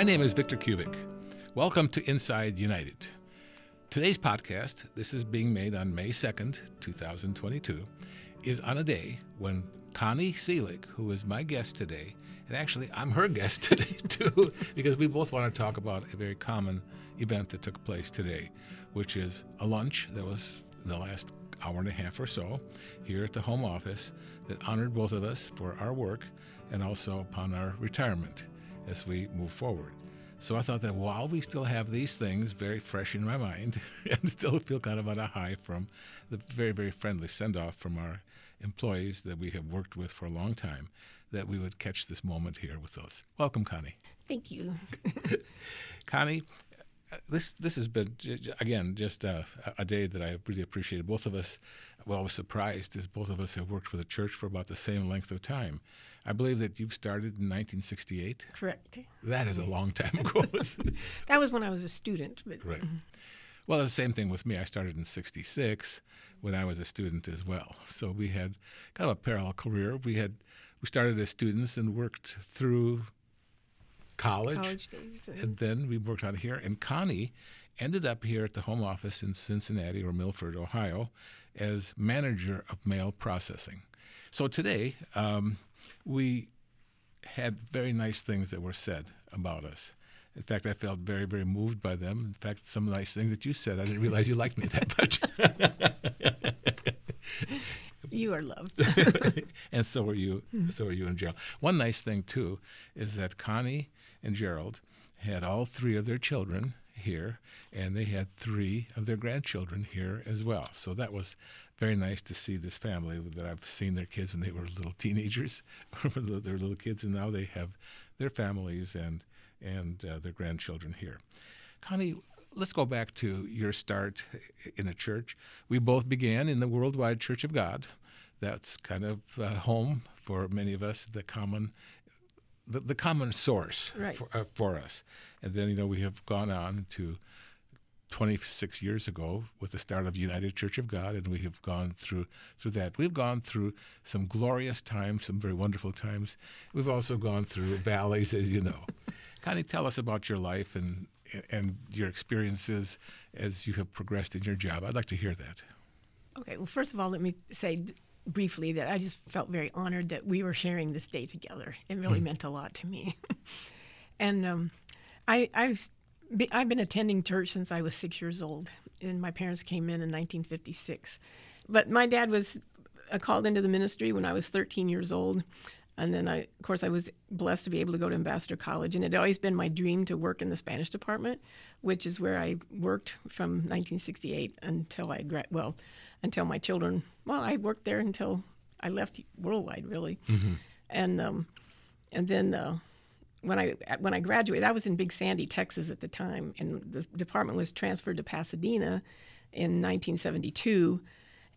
My name is Victor Kubik. Welcome to Inside United. Today's podcast, this is being made on May 2nd, 2022, is on a day when Connie Seelig, who is my guest today, and actually I'm her guest today too, because we both want to talk about a very common event that took place today, which is a lunch that was in the last hour and a half or so here at the home office that honored both of us for our work and also upon our retirement as we move forward. So I thought that while we still have these things very fresh in my mind and still feel kind of on a high from the very, very friendly send off from our employees that we have worked with for a long time, that we would catch this moment here with us. Welcome, Connie. Thank you. Connie, this this has been again just a, a, day that I really appreciated. Both of us, well, I was surprised as both of us have worked for the church for about the same length of time. I believe that you've started in 1968. Correct. That is a mm-hmm. long time ago. that was when I was a student. But, right. Mm-hmm. Well, the same thing with me. I started in 66 when I was a student as well. So we had kind of a parallel career. We had we started as students and worked through college, college days, and then we worked out here. And Connie ended up here at the home office in Cincinnati or Milford, Ohio, as manager of mail processing. So today, um, we had very nice things that were said about us. In fact, I felt very, very moved by them. In fact, some nice things that you said, I didn't realize you liked me that much. you are loved. and so are you. Mm-hmm. So are you and Gerald. One nice thing too is that Connie and Gerald had all three of their children here, and they had three of their grandchildren here as well. So that was very nice to see this family that I've seen their kids when they were little teenagers, their little kids, and now they have their families and and uh, their grandchildren here. Connie, let's go back to your start in the church. We both began in the Worldwide Church of God. That's kind of uh, home for many of us, the common the, the common source right. for, uh, for us. And then, you know, we have gone on to 26 years ago with the start of United Church of God, and we have gone through through that. We've gone through some glorious times, some very wonderful times. We've also gone through valleys, as you know. of tell us about your life and and your experiences as you have progressed in your job. I'd like to hear that. Okay. Well, first of all, let me say briefly that I just felt very honored that we were sharing this day together. It really mm. meant a lot to me. and um, I, I've I've been attending church since I was six years old, and my parents came in in 1956. But my dad was uh, called into the ministry when I was 13 years old. And then, I, of course, I was blessed to be able to go to Ambassador College. And it had always been my dream to work in the Spanish department, which is where I worked from 1968 until I, gra- well, until my children, well, I worked there until I left worldwide, really. Mm-hmm. And, um, and then, uh, when I when I graduated, I was in Big Sandy, Texas at the time, and the department was transferred to Pasadena in 1972,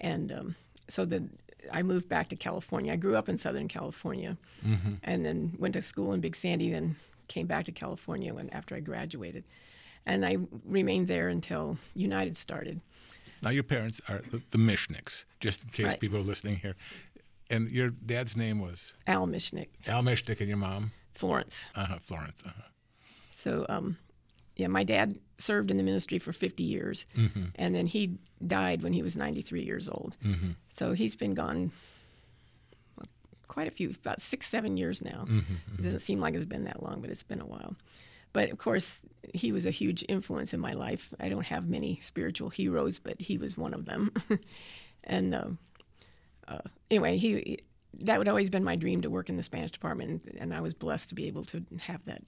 and um, so the I moved back to California. I grew up in Southern California, mm-hmm. and then went to school in Big Sandy. Then came back to California when after I graduated, and I remained there until United started. Now your parents are the, the Mishnicks, just in case right. people are listening here. And your dad's name was Al Mishnick. Al Mishnick, and your mom Florence. Uh-huh, Florence. Uh-huh. So, um, yeah, my dad served in the ministry for 50 years, mm-hmm. and then he died when he was 93 years old. Mm-hmm. So he's been gone quite a few, about six, seven years now. Mm-hmm, mm-hmm, it doesn't seem like it's been that long, but it's been a while. But of course, he was a huge influence in my life. I don't have many spiritual heroes, but he was one of them. and uh, uh, anyway, he that would always been my dream to work in the Spanish department, and I was blessed to be able to have that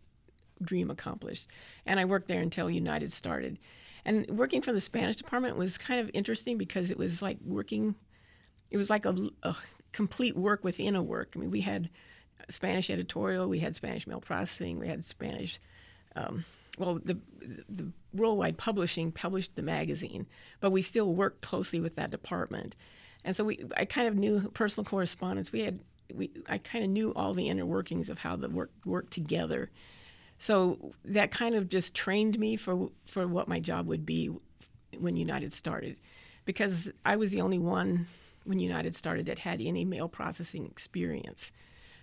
dream accomplished. And I worked there until United started. And working for the Spanish department was kind of interesting because it was like working, it was like a, a complete work within a work. I mean, we had Spanish editorial, we had Spanish mail processing, we had Spanish. Um, well, the the worldwide publishing published the magazine, but we still worked closely with that department. And so we, I kind of knew personal correspondence. We had, we, I kind of knew all the inner workings of how the work worked together. So that kind of just trained me for for what my job would be when United started, because I was the only one when United started that had any mail processing experience.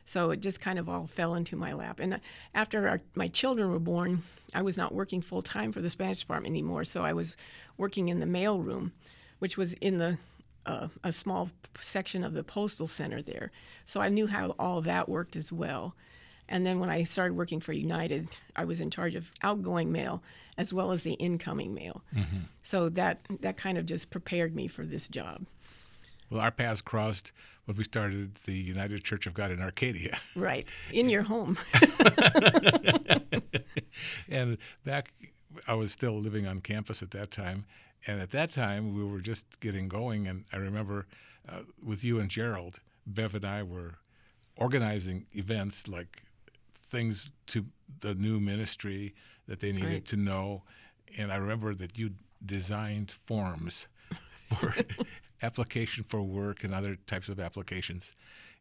So it just kind of all fell into my lap. And after our, my children were born, I was not working full time for the Spanish department anymore. So I was working in the mail room, which was in the uh, a small section of the postal center there. So I knew how all that worked as well. And then when I started working for United, I was in charge of outgoing mail as well as the incoming mail. Mm-hmm. So that that kind of just prepared me for this job. Well, our paths crossed when we started the United Church of God in Arcadia. Right, in your home. and back, I was still living on campus at that time. And at that time, we were just getting going. And I remember uh, with you and Gerald, Bev and I were organizing events like things to the new ministry that they needed right. to know. And I remember that you designed forms for application for work and other types of applications.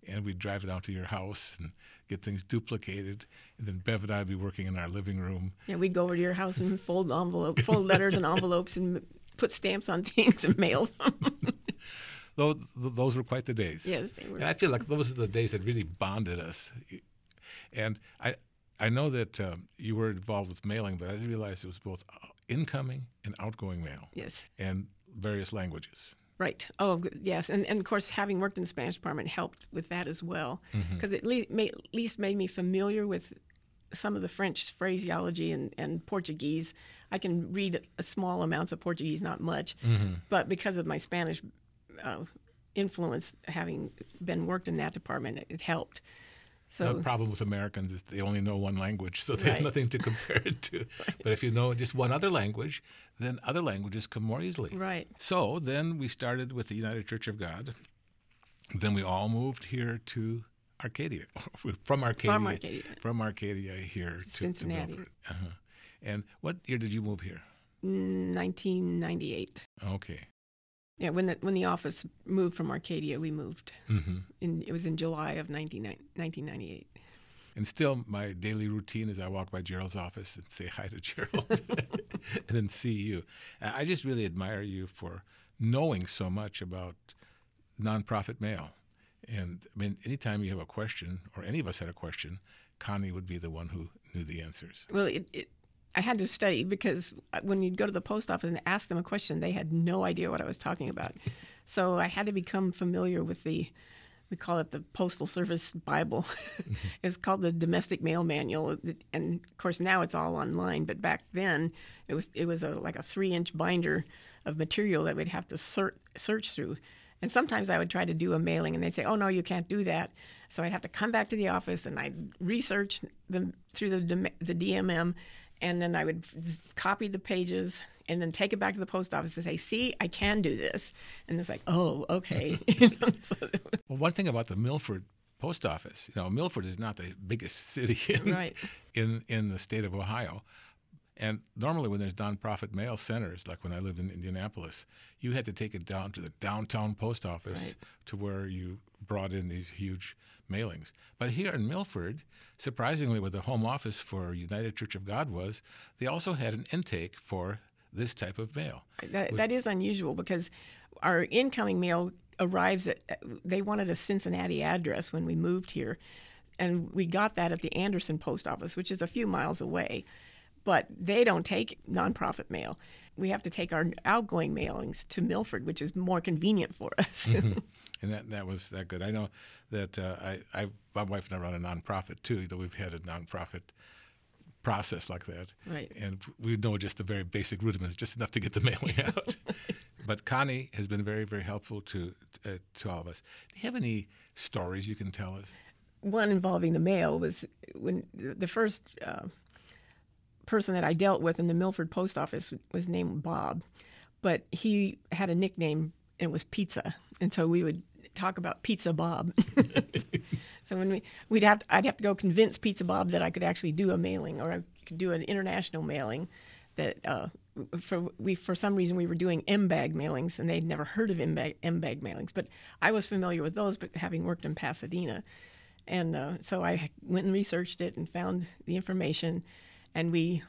And we'd drive out to your house and get things duplicated. And then Bev and I'd be working in our living room. Yeah, we'd go over to your house and fold envelope, fold letters and envelopes and put stamps on things and mail them. those, those were quite the days. Yes, they were. And I feel like those are the days that really bonded us. And I, I know that um, you were involved with mailing, but I didn't realize it was both uh, incoming and outgoing mail. Yes. And various languages. Right. Oh, yes. And, and of course, having worked in the Spanish department helped with that as well, because mm-hmm. it le- at least made me familiar with some of the French phraseology and, and Portuguese. I can read a small amounts of Portuguese, not much, mm-hmm. but because of my Spanish uh, influence, having been worked in that department, it, it helped. So, the problem with Americans is they only know one language, so they right. have nothing to compare it to. right. But if you know just one other language, then other languages come more easily. Right. So then we started with the United Church of God. Then we all moved here to Arcadia, from Arcadia, from Arcadia, from Arcadia here to Cincinnati. To uh-huh. And what year did you move here? 1998. Okay. Yeah, when the when the office moved from Arcadia, we moved. Mm-hmm. In, it was in July of 1998. And still, my daily routine is I walk by Gerald's office and say hi to Gerald, and then see you. I just really admire you for knowing so much about nonprofit mail. And I mean, anytime you have a question, or any of us had a question, Connie would be the one who knew the answers. Well, it, it I had to study because uh, when you'd go to the post office and ask them a question, they had no idea what I was talking about. so I had to become familiar with the, we call it the Postal Service Bible. It's called the Domestic Mail Manual, uh, and of course now it's all online. But back then, it was it was a like a three-inch binder of material that we'd have to search search through. And sometimes I would try to do a mailing, and they'd say, "Oh no, you can't do that." So I'd have to come back to the office and I'd research them through the the DMM and then I would copy the pages and then take it back to the post office and say, "See, I can do this." And it's like, "Oh, okay." well, one thing about the Milford post office, you know, Milford is not the biggest city in right. in, in the state of Ohio. And normally, when there's nonprofit mail centers, like when I lived in Indianapolis, you had to take it down to the downtown post office right. to where you brought in these huge mailings. But here in Milford, surprisingly, where the home office for United Church of God was, they also had an intake for this type of mail. That, that is unusual because our incoming mail arrives at, they wanted a Cincinnati address when we moved here. And we got that at the Anderson post office, which is a few miles away but they don't take nonprofit mail. We have to take our outgoing mailings to Milford, which is more convenient for us. mm-hmm. And that, that was that good. I know that uh, I, I, my wife and I run a nonprofit too, though we've had a nonprofit process like that. Right. And we know just the very basic rudiments, just enough to get the mailing out. but Connie has been very, very helpful to uh, to all of us. Do you have any stories you can tell us? One involving the mail was when the first uh, person that I dealt with in the Milford post office was named Bob, but he had a nickname and it was Pizza, and so we would talk about Pizza Bob. so when we we'd have to, I'd have to go convince Pizza Bob that I could actually do a mailing or I could do an international mailing. That uh, for we for some reason we were doing M-bag mailings and they'd never heard of M-bag, M-bag mailings, but I was familiar with those, but having worked in Pasadena, and uh, so I went and researched it and found the information and we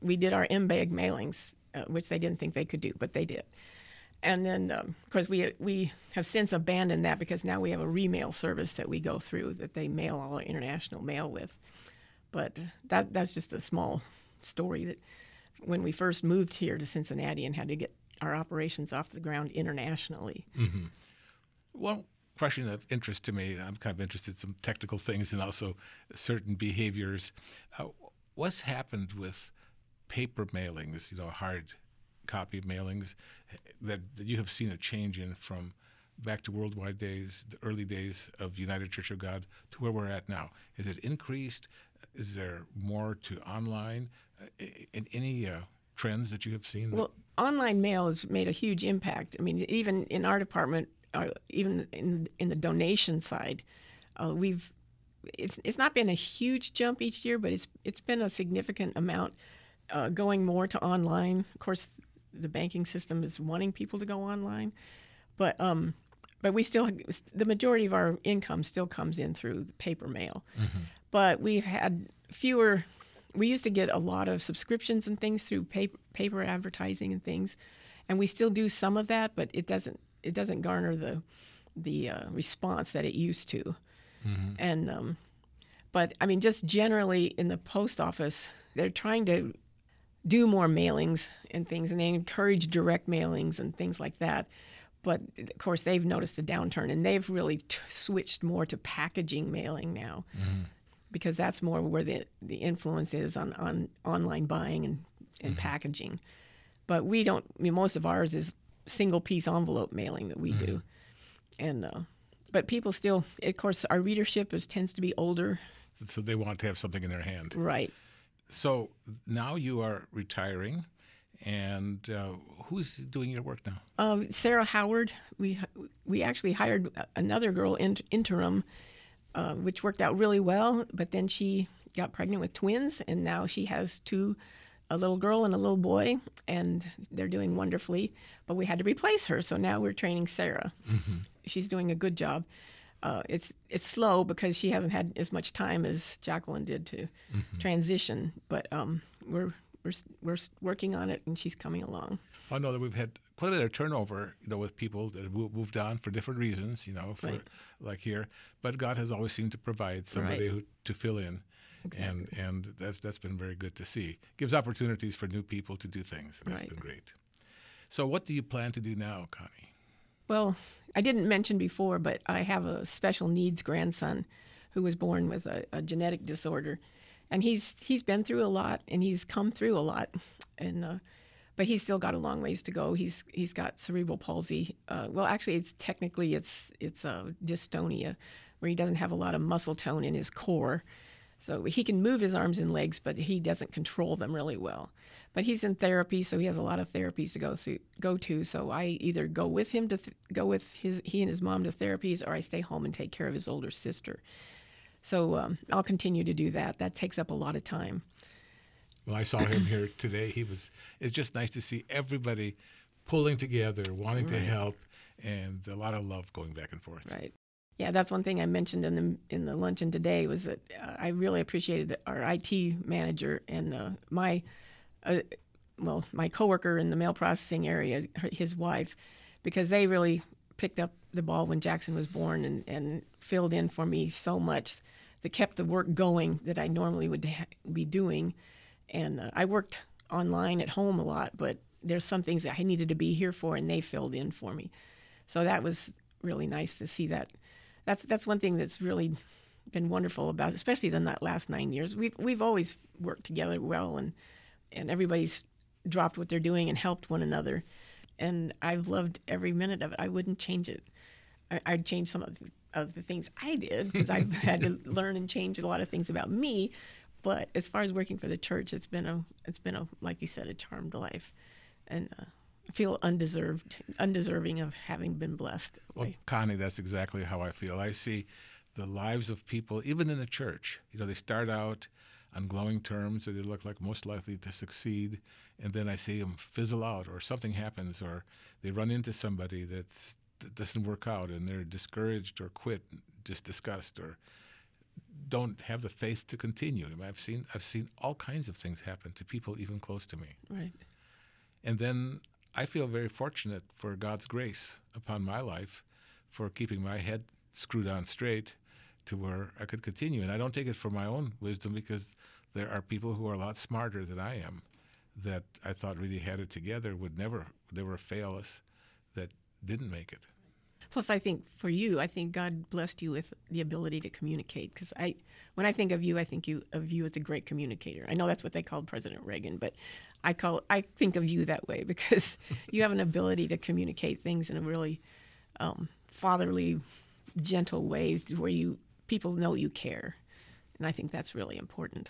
we did our M-bag mailings, uh, which they didn't think they could do, but they did. and then um, of course we we have since abandoned that because now we have a remail service that we go through that they mail all our international mail with. But that that's just a small story that when we first moved here to Cincinnati and had to get our operations off the ground internationally. Mm-hmm. One question of interest to me, I'm kind of interested in some technical things and also certain behaviors. Uh, what's happened with paper mailings, you know, hard copy mailings that, that you have seen a change in from back to worldwide days, the early days of United Church of God to where we're at now? Is it increased? Is there more to online? In any uh, trends that you have seen? Well, online mail has made a huge impact. I mean, even in our department, uh, even in in the donation side, uh, we've it's it's not been a huge jump each year, but it's it's been a significant amount uh, going more to online. Of course, the banking system is wanting people to go online, but um, but we still the majority of our income still comes in through paper mail. Mm-hmm. But we've had fewer. We used to get a lot of subscriptions and things through paper, paper advertising and things, and we still do some of that, but it doesn't it doesn't garner the the uh, response that it used to. Mm-hmm. And um, but I mean, just generally in the post office, they're trying to do more mailings and things, and they encourage direct mailings and things like that. But of course, they've noticed a downturn, and they've really t- switched more to packaging mailing now, mm-hmm. because that's more where the the influence is on on online buying and and mm-hmm. packaging. But we don't. I mean, most of ours is single piece envelope mailing that we mm-hmm. do, and uh, but people still, of course, our readership is tends to be older. So they want to have something in their hand, right? So now you are retiring, and uh, who's doing your work now? Um, Sarah Howard. We we actually hired another girl in, interim, uh, which worked out really well. But then she got pregnant with twins, and now she has two, a little girl and a little boy, and they're doing wonderfully. But we had to replace her, so now we're training Sarah. Mm-hmm. She's doing a good job uh, it's it's slow because she hasn't had as much time as Jacqueline did to mm-hmm. transition. But um, we're we're we're working on it, and she's coming along. I know that we've had quite a bit of turnover, you know, with people that have moved on for different reasons, you know, for right. like here. But God has always seemed to provide somebody right. who to fill in, exactly. and and that's that's been very good to see. Gives opportunities for new people to do things. That's right. been great. So, what do you plan to do now, Connie? Well, I didn't mention before, but I have a special needs grandson who was born with a, a genetic disorder, and he's he's been through a lot and he's come through a lot, and uh, but he's still got a long ways to go. He's he's got cerebral palsy. Uh, well, actually, it's technically it's it's a dystonia, where he doesn't have a lot of muscle tone in his core, so he can move his arms and legs, but he doesn't control them really well. But he's in therapy, so he has a lot of therapies to go to. Go to. So I either go with him to th- go with his he and his mom to therapies, or I stay home and take care of his older sister. So um, I'll continue to do that. That takes up a lot of time. Well, I saw him here today. He was. It's just nice to see everybody pulling together, wanting right. to help, and a lot of love going back and forth. Right. Yeah, that's one thing I mentioned in the in the luncheon today was that uh, I really appreciated our IT manager and uh, my, uh, well, my coworker in the mail processing area, his wife, because they really picked up the ball when Jackson was born and, and filled in for me so much that kept the work going that I normally would ha- be doing. And uh, I worked online at home a lot, but there's some things that I needed to be here for, and they filled in for me. So that was really nice to see that that's that's one thing that's really been wonderful about, especially the last nine years. We've we've always worked together well, and and everybody's dropped what they're doing and helped one another, and I've loved every minute of it. I wouldn't change it. I, would change some of the, of the things I did because I've had to learn and change a lot of things about me. But as far as working for the church, it's been a it's been a like you said a charmed life, and. Uh, feel undeserved, undeserving of having been blessed. Well, Connie, that's exactly how I feel. I see the lives of people, even in the church. You know, they start out on glowing terms, or they look like most likely to succeed, and then I see them fizzle out, or something happens, or they run into somebody that's, that doesn't work out, and they're discouraged, or quit, just disgust, or don't have the faith to continue. I mean, I've seen I've seen all kinds of things happen to people even close to me. Right. And then I feel very fortunate for God's grace upon my life for keeping my head screwed on straight to where I could continue. And I don't take it for my own wisdom because there are people who are a lot smarter than I am that I thought really had it together would never never fail us that didn't make it. Plus, I think for you, I think God blessed you with the ability to communicate. Because I, when I think of you, I think you of you as a great communicator. I know that's what they called President Reagan, but I call I think of you that way because you have an ability to communicate things in a really um, fatherly, gentle way where you people know you care, and I think that's really important.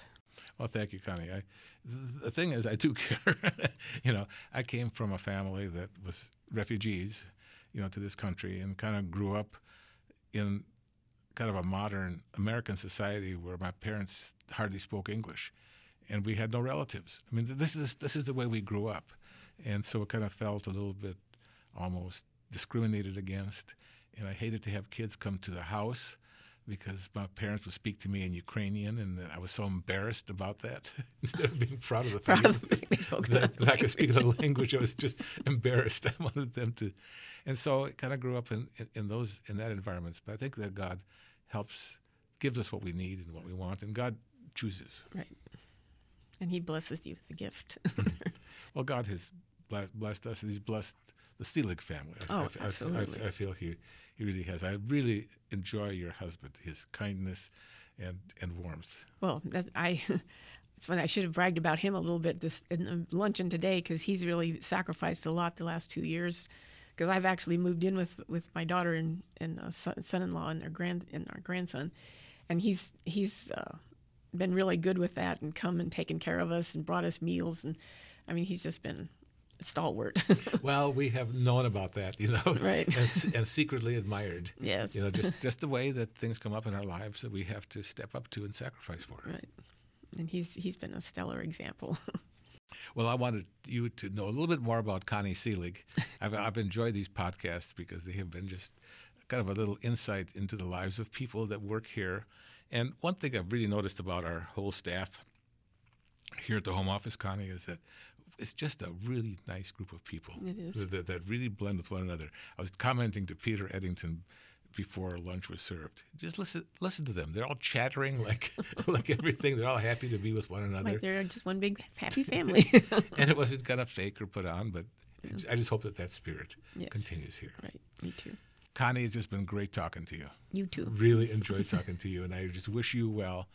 Well, thank you, Connie. I, the thing is, I do care. you know, I came from a family that was refugees you know, to this country and kind of grew up in kind of a modern American society where my parents hardly spoke English, and we had no relatives. I mean, this is this is the way we grew up, and so it kind of felt a little bit almost discriminated against. And I hated to have kids come to the house because my parents would speak to me in Ukrainian, and I was so embarrassed about that. Instead of being proud of the fact that, that, I could speak the language, I was just embarrassed. I wanted them to, and so it kind of grew up in, in, in those in that environments. But I think that God helps, gives us what we need and what we want, and God chooses. Right, and He blesses you with the gift. well, God has blessed us, and He's blessed the Seelig family. Oh, I, I, absolutely. I, I, feel he he really has. I really enjoy your husband, his kindness and and warmth. Well, I. It's funny. I should have bragged about him a little bit this in the luncheon today because he's really sacrificed a lot the last two years. Because I've actually moved in with, with my daughter and and uh, son-in-law and their grand and our grandson, and he's he's uh, been really good with that and come and taken care of us and brought us meals and I mean he's just been stalwart. well, we have known about that, you know, right, and, and, secretly admired. Yes, you know, just just the way that things come up in our lives that we have to step up to and sacrifice for. Right, and he's he's been a stellar example. well, I wanted you to know a little bit more about Connie Seelig. I've I've enjoyed these podcasts because they have been just kind of a little insight into the lives of people that work here. And one thing I've really noticed about our whole staff here at the home office, Connie, is that it's just a really nice group of people that, that, really blend with one another. I was commenting to Peter Eddington before lunch was served. Just listen, listen to them. They're all chattering like like everything. They're all happy to be with one another. Like they're just one big happy family. and it wasn't kind of fake or put on, but yeah. I just hope that that spirit yes. continues here. Right. Me too. Connie, it's just been great talking to you. You too. Really enjoyed talking to you, and I just wish you well,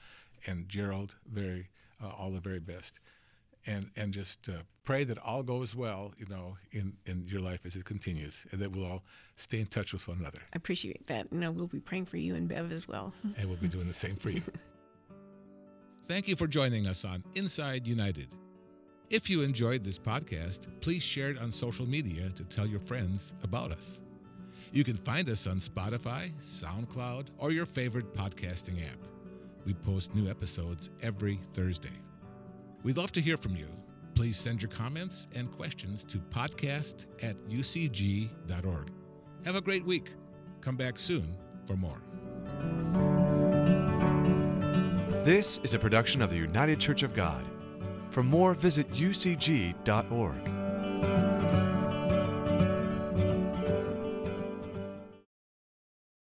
and Gerald, very uh, all the very best and and just uh, pray that all goes well, you know, in in your life as it continues, and that we'll all stay in touch with one another. I appreciate that. You know, we'll be praying for you and Bev as well. And we'll be doing the same for you. Thank you for joining us on Inside United. If you enjoyed this podcast, please share it on social media to tell your friends about us. You can find us on Spotify, SoundCloud, or your favorite podcasting app. We post new episodes every Thursday. We'd love to hear from you. Please send your comments and questions to podcast at ucg.org. Have a great week. Come back soon for more. This is a production of the United Church of God. For more, visit ucg.org.